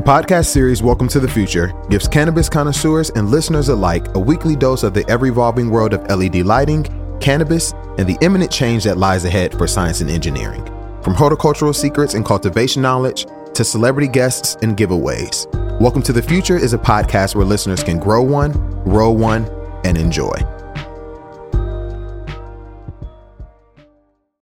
The podcast series Welcome to the Future gives cannabis connoisseurs and listeners alike a weekly dose of the ever evolving world of LED lighting, cannabis, and the imminent change that lies ahead for science and engineering. From horticultural secrets and cultivation knowledge to celebrity guests and giveaways. Welcome to the Future is a podcast where listeners can grow one, roll one, and enjoy.